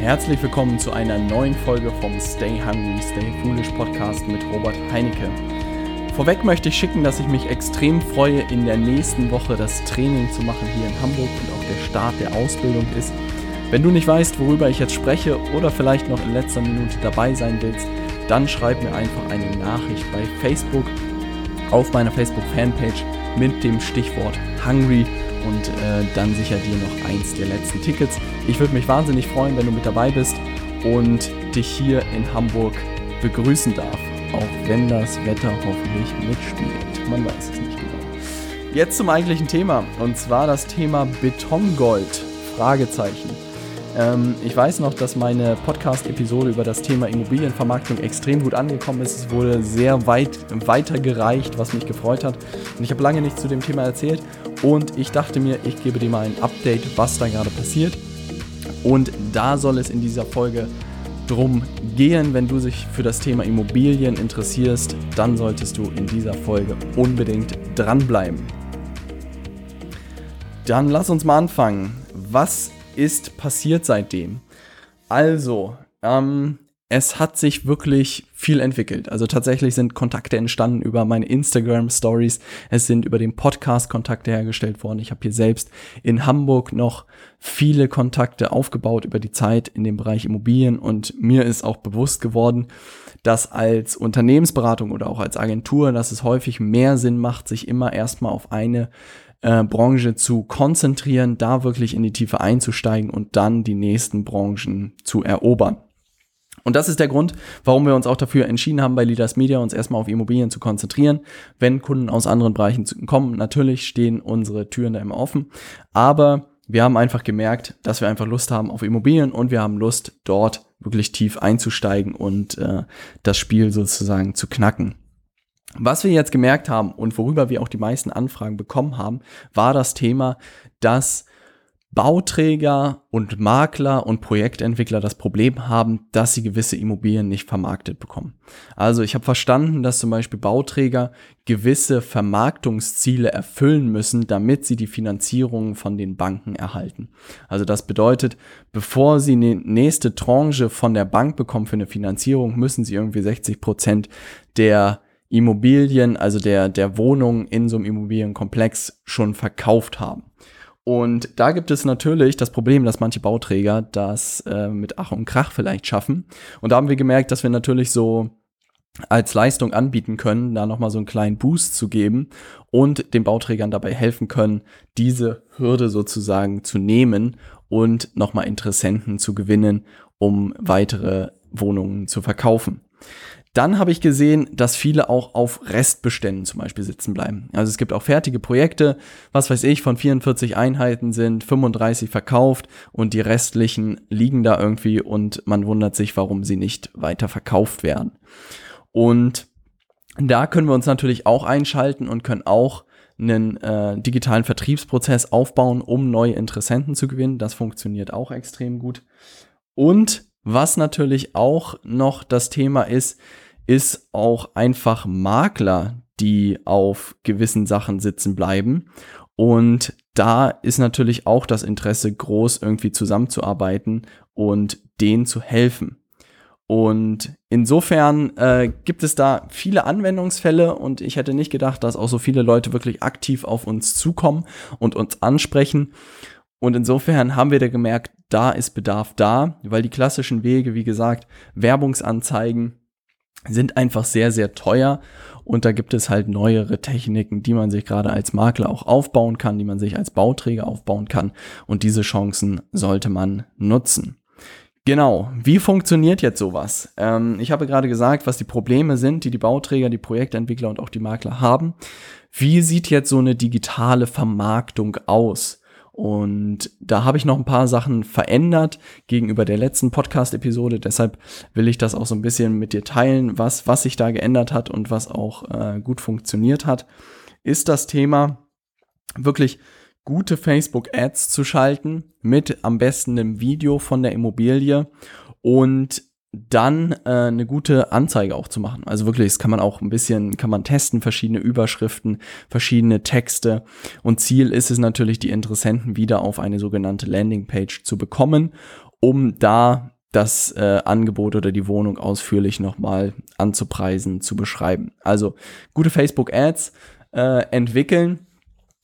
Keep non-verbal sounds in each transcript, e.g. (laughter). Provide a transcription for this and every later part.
Herzlich willkommen zu einer neuen Folge vom Stay Hungry, Stay Foolish Podcast mit Robert Heinecke. Vorweg möchte ich schicken, dass ich mich extrem freue, in der nächsten Woche das Training zu machen hier in Hamburg und auch der Start der Ausbildung ist. Wenn du nicht weißt, worüber ich jetzt spreche oder vielleicht noch in letzter Minute dabei sein willst, dann schreib mir einfach eine Nachricht bei Facebook auf meiner Facebook-Fanpage mit dem Stichwort Hungry und äh, dann sicher dir noch eins der letzten Tickets. Ich würde mich wahnsinnig freuen, wenn du mit dabei bist und dich hier in Hamburg begrüßen darf, auch wenn das Wetter hoffentlich mitspielt. Man weiß es nicht genau. Jetzt zum eigentlichen Thema und zwar das Thema Betongold. Fragezeichen. Ähm, ich weiß noch, dass meine Podcast-Episode über das Thema Immobilienvermarktung extrem gut angekommen ist. Es wurde sehr weit weitergereicht, was mich gefreut hat. Und ich habe lange nichts zu dem Thema erzählt. Und ich dachte mir, ich gebe dir mal ein Update, was da gerade passiert. Und da soll es in dieser Folge drum gehen. Wenn du dich für das Thema Immobilien interessierst, dann solltest du in dieser Folge unbedingt dranbleiben. Dann lass uns mal anfangen. Was ist passiert seitdem? Also, ähm, es hat sich wirklich viel entwickelt. Also tatsächlich sind Kontakte entstanden über meine Instagram Stories. Es sind über den Podcast Kontakte hergestellt worden. Ich habe hier selbst in Hamburg noch viele Kontakte aufgebaut über die Zeit in dem Bereich Immobilien und mir ist auch bewusst geworden, dass als Unternehmensberatung oder auch als Agentur, dass es häufig mehr Sinn macht, sich immer erstmal auf eine äh, Branche zu konzentrieren, da wirklich in die Tiefe einzusteigen und dann die nächsten Branchen zu erobern. Und das ist der Grund, warum wir uns auch dafür entschieden haben, bei Leaders Media uns erstmal auf Immobilien zu konzentrieren. Wenn Kunden aus anderen Bereichen kommen, natürlich stehen unsere Türen da immer offen. Aber wir haben einfach gemerkt, dass wir einfach Lust haben auf Immobilien und wir haben Lust, dort wirklich tief einzusteigen und äh, das Spiel sozusagen zu knacken. Was wir jetzt gemerkt haben und worüber wir auch die meisten Anfragen bekommen haben, war das Thema, dass Bauträger und Makler und Projektentwickler das Problem haben, dass sie gewisse Immobilien nicht vermarktet bekommen. Also ich habe verstanden, dass zum Beispiel Bauträger gewisse Vermarktungsziele erfüllen müssen, damit sie die Finanzierung von den Banken erhalten. Also das bedeutet, bevor sie eine nächste Tranche von der Bank bekommen für eine Finanzierung, müssen sie irgendwie 60 Prozent der Immobilien, also der, der Wohnungen in so einem Immobilienkomplex schon verkauft haben. Und da gibt es natürlich das Problem, dass manche Bauträger das äh, mit Ach und Krach vielleicht schaffen. Und da haben wir gemerkt, dass wir natürlich so als Leistung anbieten können, da nochmal so einen kleinen Boost zu geben und den Bauträgern dabei helfen können, diese Hürde sozusagen zu nehmen und nochmal Interessenten zu gewinnen, um weitere Wohnungen zu verkaufen. Dann habe ich gesehen, dass viele auch auf Restbeständen zum Beispiel sitzen bleiben. Also es gibt auch fertige Projekte, was weiß ich, von 44 Einheiten sind 35 verkauft und die restlichen liegen da irgendwie und man wundert sich, warum sie nicht weiter verkauft werden. Und da können wir uns natürlich auch einschalten und können auch einen äh, digitalen Vertriebsprozess aufbauen, um neue Interessenten zu gewinnen. Das funktioniert auch extrem gut. Und was natürlich auch noch das Thema ist, ist auch einfach Makler, die auf gewissen Sachen sitzen bleiben. Und da ist natürlich auch das Interesse groß, irgendwie zusammenzuarbeiten und denen zu helfen. Und insofern äh, gibt es da viele Anwendungsfälle und ich hätte nicht gedacht, dass auch so viele Leute wirklich aktiv auf uns zukommen und uns ansprechen. Und insofern haben wir da gemerkt, da ist Bedarf da, weil die klassischen Wege, wie gesagt, Werbungsanzeigen sind einfach sehr, sehr teuer. Und da gibt es halt neuere Techniken, die man sich gerade als Makler auch aufbauen kann, die man sich als Bauträger aufbauen kann. Und diese Chancen sollte man nutzen. Genau, wie funktioniert jetzt sowas? Ähm, ich habe gerade gesagt, was die Probleme sind, die die Bauträger, die Projektentwickler und auch die Makler haben. Wie sieht jetzt so eine digitale Vermarktung aus? Und da habe ich noch ein paar Sachen verändert gegenüber der letzten Podcast-Episode. Deshalb will ich das auch so ein bisschen mit dir teilen, was, was sich da geändert hat und was auch äh, gut funktioniert hat. Ist das Thema wirklich gute Facebook-Ads zu schalten mit am besten einem Video von der Immobilie und dann äh, eine gute Anzeige auch zu machen. Also wirklich, das kann man auch ein bisschen, kann man testen, verschiedene Überschriften, verschiedene Texte. Und Ziel ist es natürlich, die Interessenten wieder auf eine sogenannte Landingpage zu bekommen um da das äh, Angebot oder die Wohnung ausführlich nochmal anzupreisen, zu beschreiben. Also gute Facebook-Ads äh, entwickeln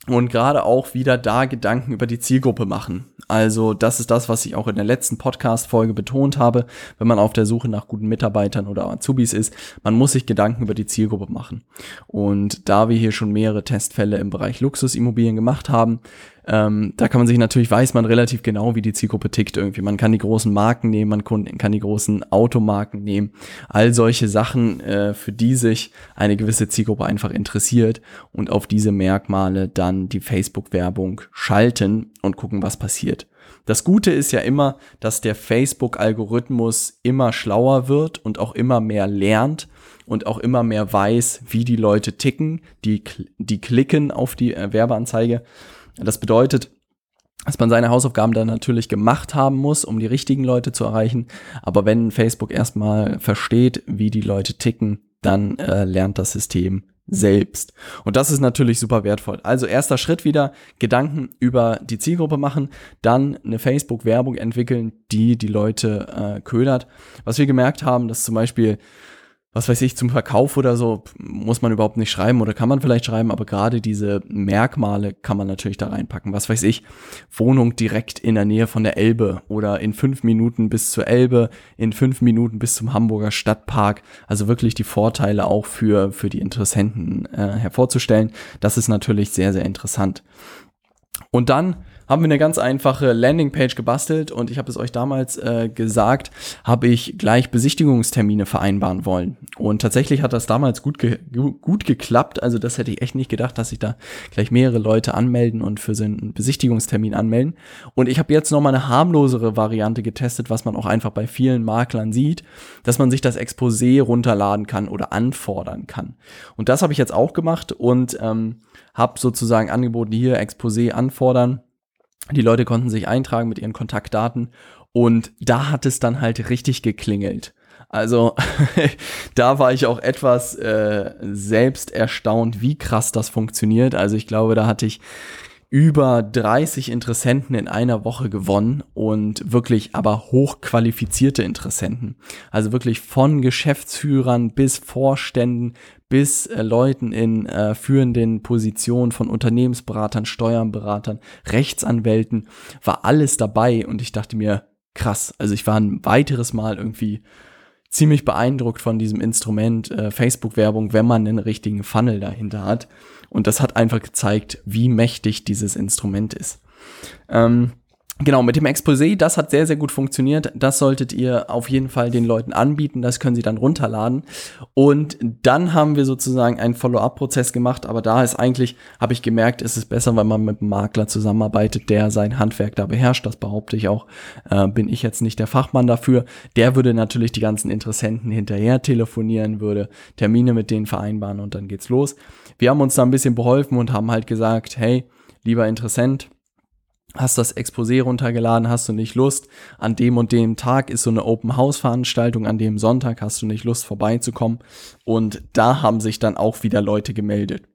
und gerade auch wieder da Gedanken über die Zielgruppe machen. Also das ist das, was ich auch in der letzten Podcast-Folge betont habe, wenn man auf der Suche nach guten Mitarbeitern oder Azubis ist. Man muss sich Gedanken über die Zielgruppe machen. Und da wir hier schon mehrere Testfälle im Bereich Luxusimmobilien gemacht haben, ähm, da kann man sich natürlich, weiß man relativ genau, wie die Zielgruppe tickt irgendwie. Man kann die großen Marken nehmen, man kann die großen Automarken nehmen. All solche Sachen, äh, für die sich eine gewisse Zielgruppe einfach interessiert und auf diese Merkmale dann die Facebook-Werbung schalten und gucken, was passiert. Das Gute ist ja immer, dass der Facebook-Algorithmus immer schlauer wird und auch immer mehr lernt und auch immer mehr weiß, wie die Leute ticken, die, die klicken auf die äh, Werbeanzeige. Das bedeutet, dass man seine Hausaufgaben dann natürlich gemacht haben muss, um die richtigen Leute zu erreichen. Aber wenn Facebook erstmal versteht, wie die Leute ticken, dann äh, lernt das System selbst. Und das ist natürlich super wertvoll. Also erster Schritt wieder, Gedanken über die Zielgruppe machen, dann eine Facebook-Werbung entwickeln, die die Leute äh, ködert. Was wir gemerkt haben, dass zum Beispiel was weiß ich, zum Verkauf oder so muss man überhaupt nicht schreiben oder kann man vielleicht schreiben, aber gerade diese Merkmale kann man natürlich da reinpacken. Was weiß ich, Wohnung direkt in der Nähe von der Elbe oder in fünf Minuten bis zur Elbe, in fünf Minuten bis zum Hamburger Stadtpark. Also wirklich die Vorteile auch für, für die Interessenten äh, hervorzustellen. Das ist natürlich sehr, sehr interessant. Und dann haben wir eine ganz einfache Landingpage gebastelt und ich habe es euch damals äh, gesagt, habe ich gleich Besichtigungstermine vereinbaren wollen. Und tatsächlich hat das damals gut, ge gut geklappt. Also das hätte ich echt nicht gedacht, dass sich da gleich mehrere Leute anmelden und für so einen Besichtigungstermin anmelden. Und ich habe jetzt nochmal eine harmlosere Variante getestet, was man auch einfach bei vielen Maklern sieht, dass man sich das Exposé runterladen kann oder anfordern kann. Und das habe ich jetzt auch gemacht und ähm, habe sozusagen angeboten, hier Exposé anfordern die Leute konnten sich eintragen mit ihren Kontaktdaten und da hat es dann halt richtig geklingelt. Also (laughs) da war ich auch etwas äh, selbst erstaunt, wie krass das funktioniert. Also ich glaube, da hatte ich über 30 Interessenten in einer Woche gewonnen und wirklich aber hochqualifizierte Interessenten. Also wirklich von Geschäftsführern bis Vorständen bis äh, Leuten in äh, führenden Positionen von Unternehmensberatern, Steuerberatern, Rechtsanwälten, war alles dabei und ich dachte mir, krass, also ich war ein weiteres Mal irgendwie ziemlich beeindruckt von diesem Instrument äh, Facebook-Werbung, wenn man einen richtigen Funnel dahinter hat. Und das hat einfach gezeigt, wie mächtig dieses Instrument ist. Ähm, Genau, mit dem Exposé, das hat sehr, sehr gut funktioniert. Das solltet ihr auf jeden Fall den Leuten anbieten. Das können sie dann runterladen. Und dann haben wir sozusagen einen Follow-up-Prozess gemacht. Aber da ist eigentlich, habe ich gemerkt, ist es besser, wenn man mit einem Makler zusammenarbeitet, der sein Handwerk da beherrscht. Das behaupte ich auch. Äh, bin ich jetzt nicht der Fachmann dafür. Der würde natürlich die ganzen Interessenten hinterher telefonieren, würde Termine mit denen vereinbaren und dann geht's los. Wir haben uns da ein bisschen beholfen und haben halt gesagt, hey, lieber Interessent, hast das Exposé runtergeladen, hast du nicht Lust, an dem und dem Tag ist so eine Open House Veranstaltung, an dem Sonntag hast du nicht Lust vorbeizukommen und da haben sich dann auch wieder Leute gemeldet.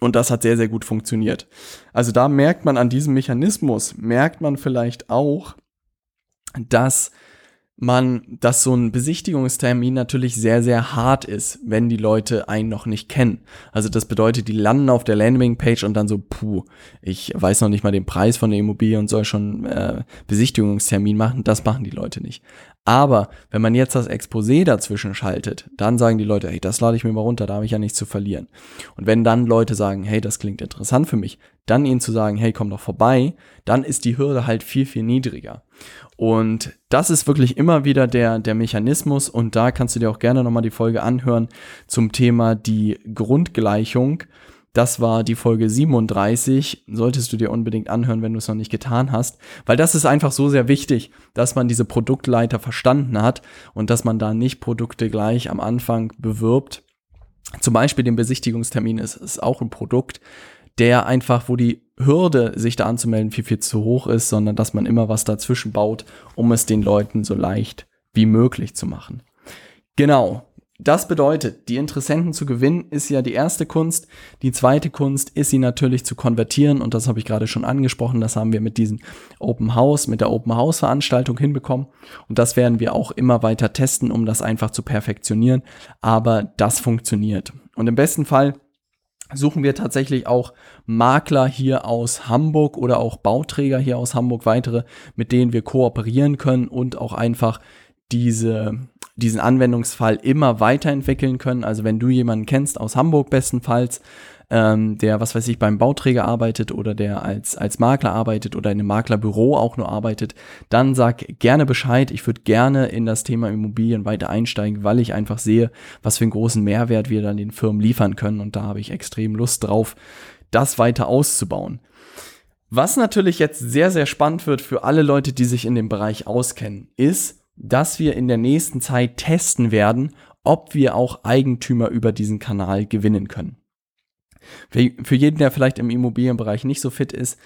Und das hat sehr, sehr gut funktioniert. Also da merkt man an diesem Mechanismus, merkt man vielleicht auch, dass man, dass so ein Besichtigungstermin natürlich sehr, sehr hart ist, wenn die Leute einen noch nicht kennen. Also das bedeutet, die landen auf der Landingpage und dann so, puh, ich weiß noch nicht mal den Preis von der Immobilie und soll schon äh, Besichtigungstermin machen. Das machen die Leute nicht. Aber wenn man jetzt das Exposé dazwischen schaltet, dann sagen die Leute, hey, das lade ich mir mal runter, da habe ich ja nichts zu verlieren. Und wenn dann Leute sagen, hey, das klingt interessant für mich, dann ihnen zu sagen, hey, komm doch vorbei, dann ist die Hürde halt viel, viel niedriger. Und das ist wirklich immer wieder der, der Mechanismus und da kannst du dir auch gerne nochmal die Folge anhören zum Thema die Grundgleichung das war die Folge 37. Solltest du dir unbedingt anhören, wenn du es noch nicht getan hast. Weil das ist einfach so sehr wichtig, dass man diese Produktleiter verstanden hat und dass man da nicht Produkte gleich am Anfang bewirbt. Zum Beispiel den Besichtigungstermin ist, ist auch ein Produkt, der einfach, wo die Hürde, sich da anzumelden, viel, viel zu hoch ist, sondern dass man immer was dazwischen baut, um es den Leuten so leicht wie möglich zu machen. Genau Das bedeutet, die Interessenten zu gewinnen ist ja die erste Kunst. Die zweite Kunst ist sie natürlich zu konvertieren und das habe ich gerade schon angesprochen. Das haben wir mit diesem Open House, mit der Open House Veranstaltung hinbekommen und das werden wir auch immer weiter testen, um das einfach zu perfektionieren. Aber das funktioniert und im besten Fall suchen wir tatsächlich auch Makler hier aus Hamburg oder auch Bauträger hier aus Hamburg weitere, mit denen wir kooperieren können und auch einfach diese diesen Anwendungsfall immer weiterentwickeln können. Also wenn du jemanden kennst aus Hamburg bestenfalls, ähm, der, was weiß ich, beim Bauträger arbeitet oder der als, als Makler arbeitet oder in einem Maklerbüro auch nur arbeitet, dann sag gerne Bescheid. Ich würde gerne in das Thema Immobilien weiter einsteigen, weil ich einfach sehe, was für einen großen Mehrwert wir dann den Firmen liefern können. Und da habe ich extrem Lust drauf, das weiter auszubauen. Was natürlich jetzt sehr, sehr spannend wird für alle Leute, die sich in dem Bereich auskennen, ist, dass wir in der nächsten Zeit testen werden, ob wir auch Eigentümer über diesen Kanal gewinnen können. Für, jeden, der vielleicht im Immobilienbereich nicht so fit ist,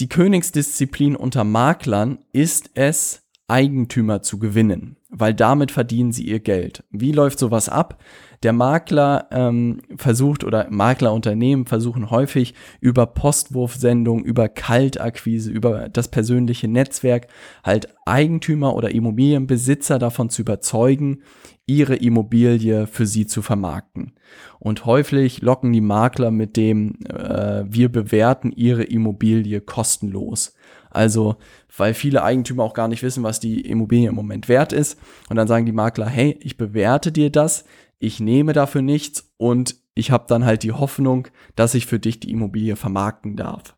die Königsdisziplin unter Maklern ist es, Eigentümer zu gewinnen, weil damit verdienen sie ihr Geld. Wie läuft sowas ab? Der Makler ähm, versucht oder Maklerunternehmen versuchen häufig über Postwurfsendung, über Kaltakquise, über das persönliche Netzwerk halt Eigentümer oder Immobilienbesitzer davon zu überzeugen, ihre Immobilie für sie zu vermarkten. Und häufig locken die Makler mit dem, äh, wir bewerten ihre Immobilie kostenlos. Also, weil viele Eigentümer auch gar nicht wissen, was die Immobilie im Moment wert ist. Und dann sagen die Makler, hey, ich bewerte dir das, ich nehme dafür nichts und ich habe dann halt die Hoffnung, dass ich für dich die Immobilie vermarkten darf.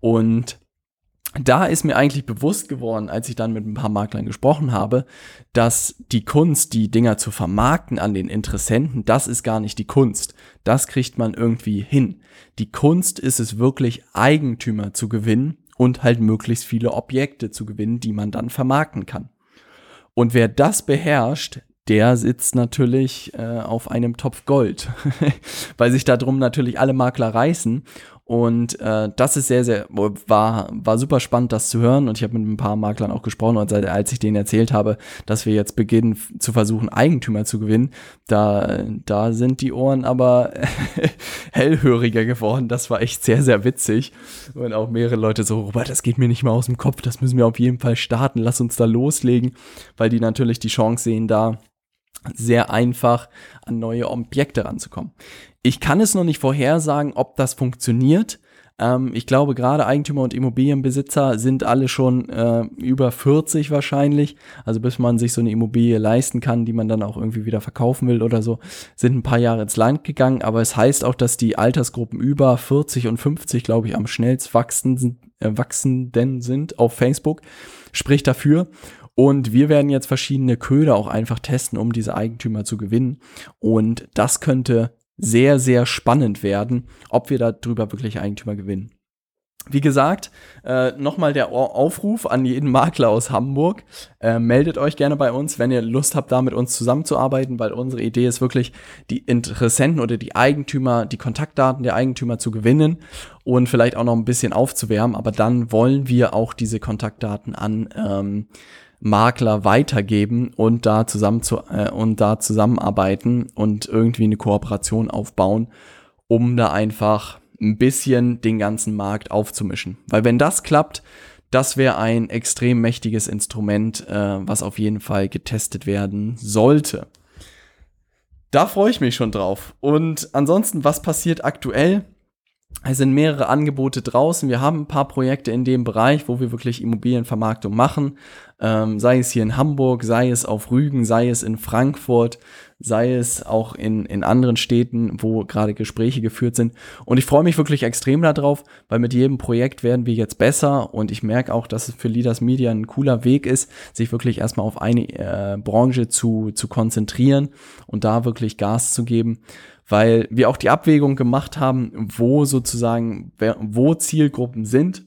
Und da ist mir eigentlich bewusst geworden, als ich dann mit ein paar Maklern gesprochen habe, dass die Kunst, die Dinger zu vermarkten an den Interessenten, das ist gar nicht die Kunst. Das kriegt man irgendwie hin. Die Kunst ist es wirklich, Eigentümer zu gewinnen und halt möglichst viele Objekte zu gewinnen, die man dann vermarkten kann. Und wer das beherrscht, der sitzt natürlich äh, auf einem Topf Gold, (laughs) weil sich darum natürlich alle Makler reißen. Und äh, das ist sehr, sehr, war, war super spannend, das zu hören. Und ich habe mit ein paar Maklern auch gesprochen. Und seit, als ich denen erzählt habe, dass wir jetzt beginnen zu versuchen, Eigentümer zu gewinnen, da, da sind die Ohren aber (laughs) hellhöriger geworden. Das war echt sehr, sehr witzig. Und auch mehrere Leute so, Robert, das geht mir nicht mehr aus dem Kopf. Das müssen wir auf jeden Fall starten. Lass uns da loslegen, weil die natürlich die Chance sehen, da sehr einfach an neue Objekte ranzukommen. Ich kann es noch nicht vorhersagen, ob das funktioniert. Ähm, ich glaube, gerade Eigentümer und Immobilienbesitzer sind alle schon äh, über 40 wahrscheinlich. Also bis man sich so eine Immobilie leisten kann, die man dann auch irgendwie wieder verkaufen will oder so, sind ein paar Jahre ins Land gegangen. Aber es heißt auch, dass die Altersgruppen über 40 und 50, glaube ich, am schnellst wachsenden, äh, wachsenden sind auf Facebook. Spricht dafür. Und wir werden jetzt verschiedene Köder auch einfach testen, um diese Eigentümer zu gewinnen. Und das könnte sehr, sehr spannend werden, ob wir darüber wirklich Eigentümer gewinnen. Wie gesagt, äh, nochmal der Aufruf an jeden Makler aus Hamburg. Äh, meldet euch gerne bei uns, wenn ihr Lust habt, da mit uns zusammenzuarbeiten, weil unsere Idee ist wirklich, die Interessenten oder die Eigentümer, die Kontaktdaten der Eigentümer zu gewinnen und vielleicht auch noch ein bisschen aufzuwärmen. Aber dann wollen wir auch diese Kontaktdaten an ähm, Makler weitergeben und da zusammen zu, äh, und da zusammenarbeiten und irgendwie eine Kooperation aufbauen, um da einfach ein bisschen den ganzen Markt aufzumischen. Weil wenn das klappt, das wäre ein extrem mächtiges Instrument, äh, was auf jeden Fall getestet werden sollte. Da freue ich mich schon drauf. Und ansonsten, was passiert aktuell? Es sind mehrere Angebote draußen. Wir haben ein paar Projekte in dem Bereich, wo wir wirklich Immobilienvermarktung machen. Ähm, sei es hier in Hamburg, sei es auf Rügen, sei es in Frankfurt, sei es auch in, in anderen Städten, wo gerade Gespräche geführt sind. Und ich freue mich wirklich extrem darauf, weil mit jedem Projekt werden wir jetzt besser und ich merke auch, dass es für Leaders Media ein cooler Weg ist, sich wirklich erstmal auf eine äh, Branche zu, zu konzentrieren und da wirklich Gas zu geben weil wir auch die Abwägung gemacht haben, wo sozusagen, wo Zielgruppen sind.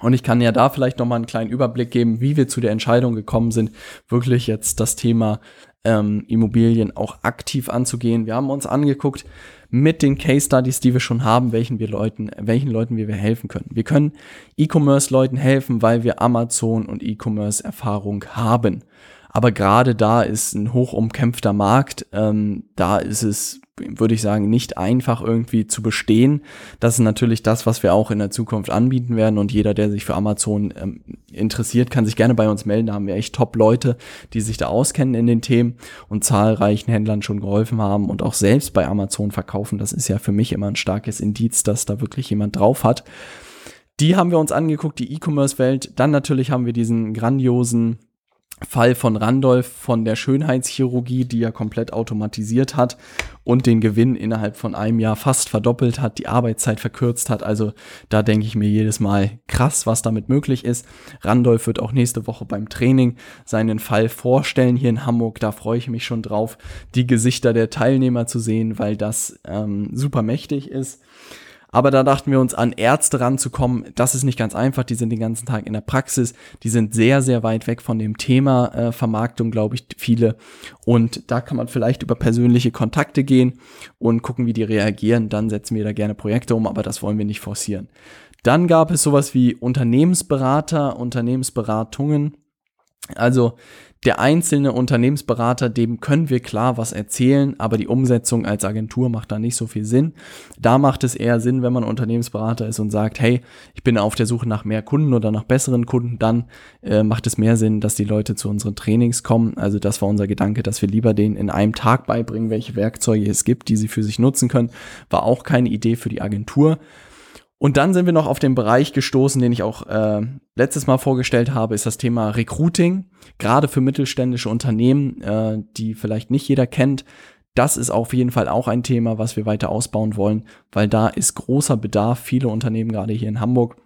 Und ich kann ja da vielleicht nochmal einen kleinen Überblick geben, wie wir zu der Entscheidung gekommen sind, wirklich jetzt das Thema ähm, Immobilien auch aktiv anzugehen. Wir haben uns angeguckt mit den Case Studies, die wir schon haben, welchen wir Leuten, welchen Leuten wir helfen können. Wir können E-Commerce Leuten helfen, weil wir Amazon und E-Commerce Erfahrung haben. Aber gerade da ist ein hoch umkämpfter Markt. Ähm, da ist es würde ich sagen, nicht einfach irgendwie zu bestehen. Das ist natürlich das, was wir auch in der Zukunft anbieten werden. Und jeder, der sich für Amazon ähm, interessiert, kann sich gerne bei uns melden. Da haben wir echt Top-Leute, die sich da auskennen in den Themen und zahlreichen Händlern schon geholfen haben und auch selbst bei Amazon verkaufen. Das ist ja für mich immer ein starkes Indiz, dass da wirklich jemand drauf hat. Die haben wir uns angeguckt, die E-Commerce-Welt. Dann natürlich haben wir diesen grandiosen Fall von Randolph von der Schönheitschirurgie, die er komplett automatisiert hat und den Gewinn innerhalb von einem Jahr fast verdoppelt hat, die Arbeitszeit verkürzt hat. Also da denke ich mir jedes Mal krass, was damit möglich ist. Randolph wird auch nächste Woche beim Training seinen Fall vorstellen hier in Hamburg. Da freue ich mich schon drauf, die Gesichter der Teilnehmer zu sehen, weil das ähm, super mächtig ist. Aber da dachten wir uns, an Ärzte ranzukommen, das ist nicht ganz einfach. Die sind den ganzen Tag in der Praxis. Die sind sehr, sehr weit weg von dem Thema äh, Vermarktung, glaube ich, viele. Und da kann man vielleicht über persönliche Kontakte gehen und gucken, wie die reagieren. Dann setzen wir da gerne Projekte um, aber das wollen wir nicht forcieren. Dann gab es sowas wie Unternehmensberater, Unternehmensberatungen. Also der einzelne Unternehmensberater, dem können wir klar was erzählen, aber die Umsetzung als Agentur macht da nicht so viel Sinn. Da macht es eher Sinn, wenn man Unternehmensberater ist und sagt, hey, ich bin auf der Suche nach mehr Kunden oder nach besseren Kunden, dann äh, macht es mehr Sinn, dass die Leute zu unseren Trainings kommen. Also das war unser Gedanke, dass wir lieber denen in einem Tag beibringen, welche Werkzeuge es gibt, die sie für sich nutzen können. War auch keine Idee für die Agentur. Und dann sind wir noch auf den Bereich gestoßen, den ich auch äh, letztes Mal vorgestellt habe, ist das Thema Recruiting, gerade für mittelständische Unternehmen, äh, die vielleicht nicht jeder kennt. Das ist auf jeden Fall auch ein Thema, was wir weiter ausbauen wollen, weil da ist großer Bedarf, viele Unternehmen gerade hier in Hamburg.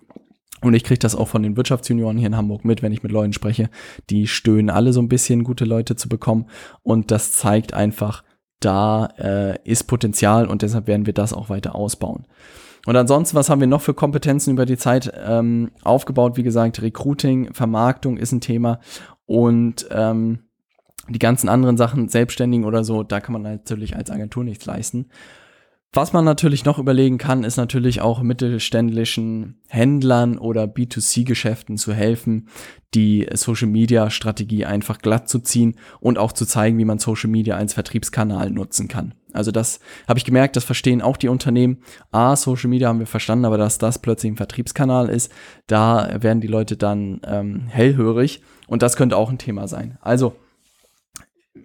Und ich kriege das auch von den Wirtschaftsjunioren hier in Hamburg mit, wenn ich mit Leuten spreche. Die stöhnen alle so ein bisschen, gute Leute zu bekommen. Und das zeigt einfach, da äh, ist Potenzial und deshalb werden wir das auch weiter ausbauen. Und ansonsten, was haben wir noch für Kompetenzen über die Zeit ähm, aufgebaut? Wie gesagt, Recruiting, Vermarktung ist ein Thema und ähm, die ganzen anderen Sachen, Selbstständigen oder so, da kann man natürlich als Agentur nichts leisten. Was man natürlich noch überlegen kann, ist natürlich auch mittelständischen Händlern oder B2C-Geschäften zu helfen, die Social-Media-Strategie einfach glatt zu ziehen und auch zu zeigen, wie man Social Media als Vertriebskanal nutzen kann. Also das habe ich gemerkt, das verstehen auch die Unternehmen. Ah, Social Media haben wir verstanden, aber dass das plötzlich ein Vertriebskanal ist, da werden die Leute dann ähm, hellhörig und das könnte auch ein Thema sein. Also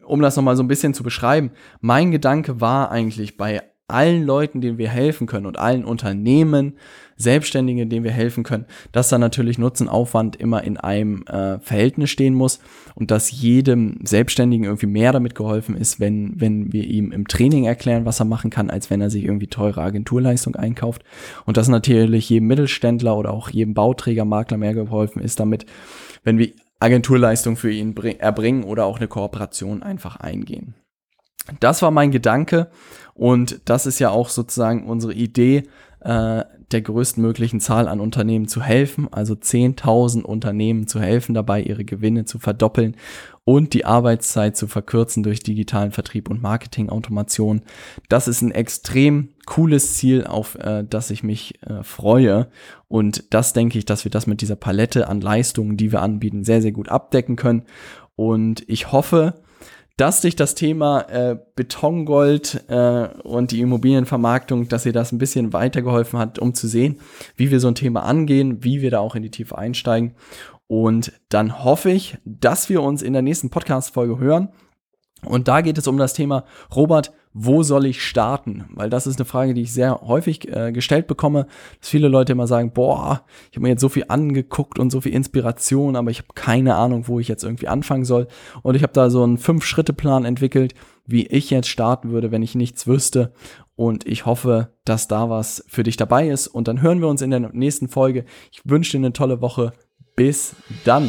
um das nochmal so ein bisschen zu beschreiben, mein Gedanke war eigentlich bei allen Leuten, denen wir helfen können und allen Unternehmen, Selbstständigen, denen wir helfen können, dass da natürlich Nutzenaufwand immer in einem äh, Verhältnis stehen muss und dass jedem Selbstständigen irgendwie mehr damit geholfen ist, wenn, wenn wir ihm im Training erklären, was er machen kann, als wenn er sich irgendwie teure Agenturleistung einkauft. Und dass natürlich jedem Mittelständler oder auch jedem Bauträger, Makler mehr geholfen ist damit, wenn wir Agenturleistung für ihn erbringen oder auch eine Kooperation einfach eingehen. Das war mein Gedanke und das ist ja auch sozusagen unsere Idee, äh, der größtmöglichen Zahl an Unternehmen zu helfen, also 10.000 Unternehmen zu helfen, dabei ihre Gewinne zu verdoppeln und die Arbeitszeit zu verkürzen durch digitalen Vertrieb und Marketing-Automation. Das ist ein extrem cooles Ziel, auf äh, das ich mich äh, freue. Und das denke ich, dass wir das mit dieser Palette an Leistungen, die wir anbieten, sehr, sehr gut abdecken können. Und ich hoffe, dass dich das Thema äh, Betongold äh, und die Immobilienvermarktung, dass ihr das ein bisschen weitergeholfen hat, um zu sehen, wie wir so ein Thema angehen, wie wir da auch in die Tiefe einsteigen. Und dann hoffe ich, dass wir uns in der nächsten Podcast-Folge hören. Und da geht es um das Thema, Robert, wo soll ich starten? Weil das ist eine Frage, die ich sehr häufig äh, gestellt bekomme, dass viele Leute immer sagen, boah, ich habe mir jetzt so viel angeguckt und so viel Inspiration, aber ich habe keine Ahnung, wo ich jetzt irgendwie anfangen soll. Und ich habe da so einen Fünf-Schritte-Plan entwickelt, wie ich jetzt starten würde, wenn ich nichts wüsste. Und ich hoffe, dass da was für dich dabei ist. Und dann hören wir uns in der nächsten Folge. Ich wünsche dir eine tolle Woche. Bis dann.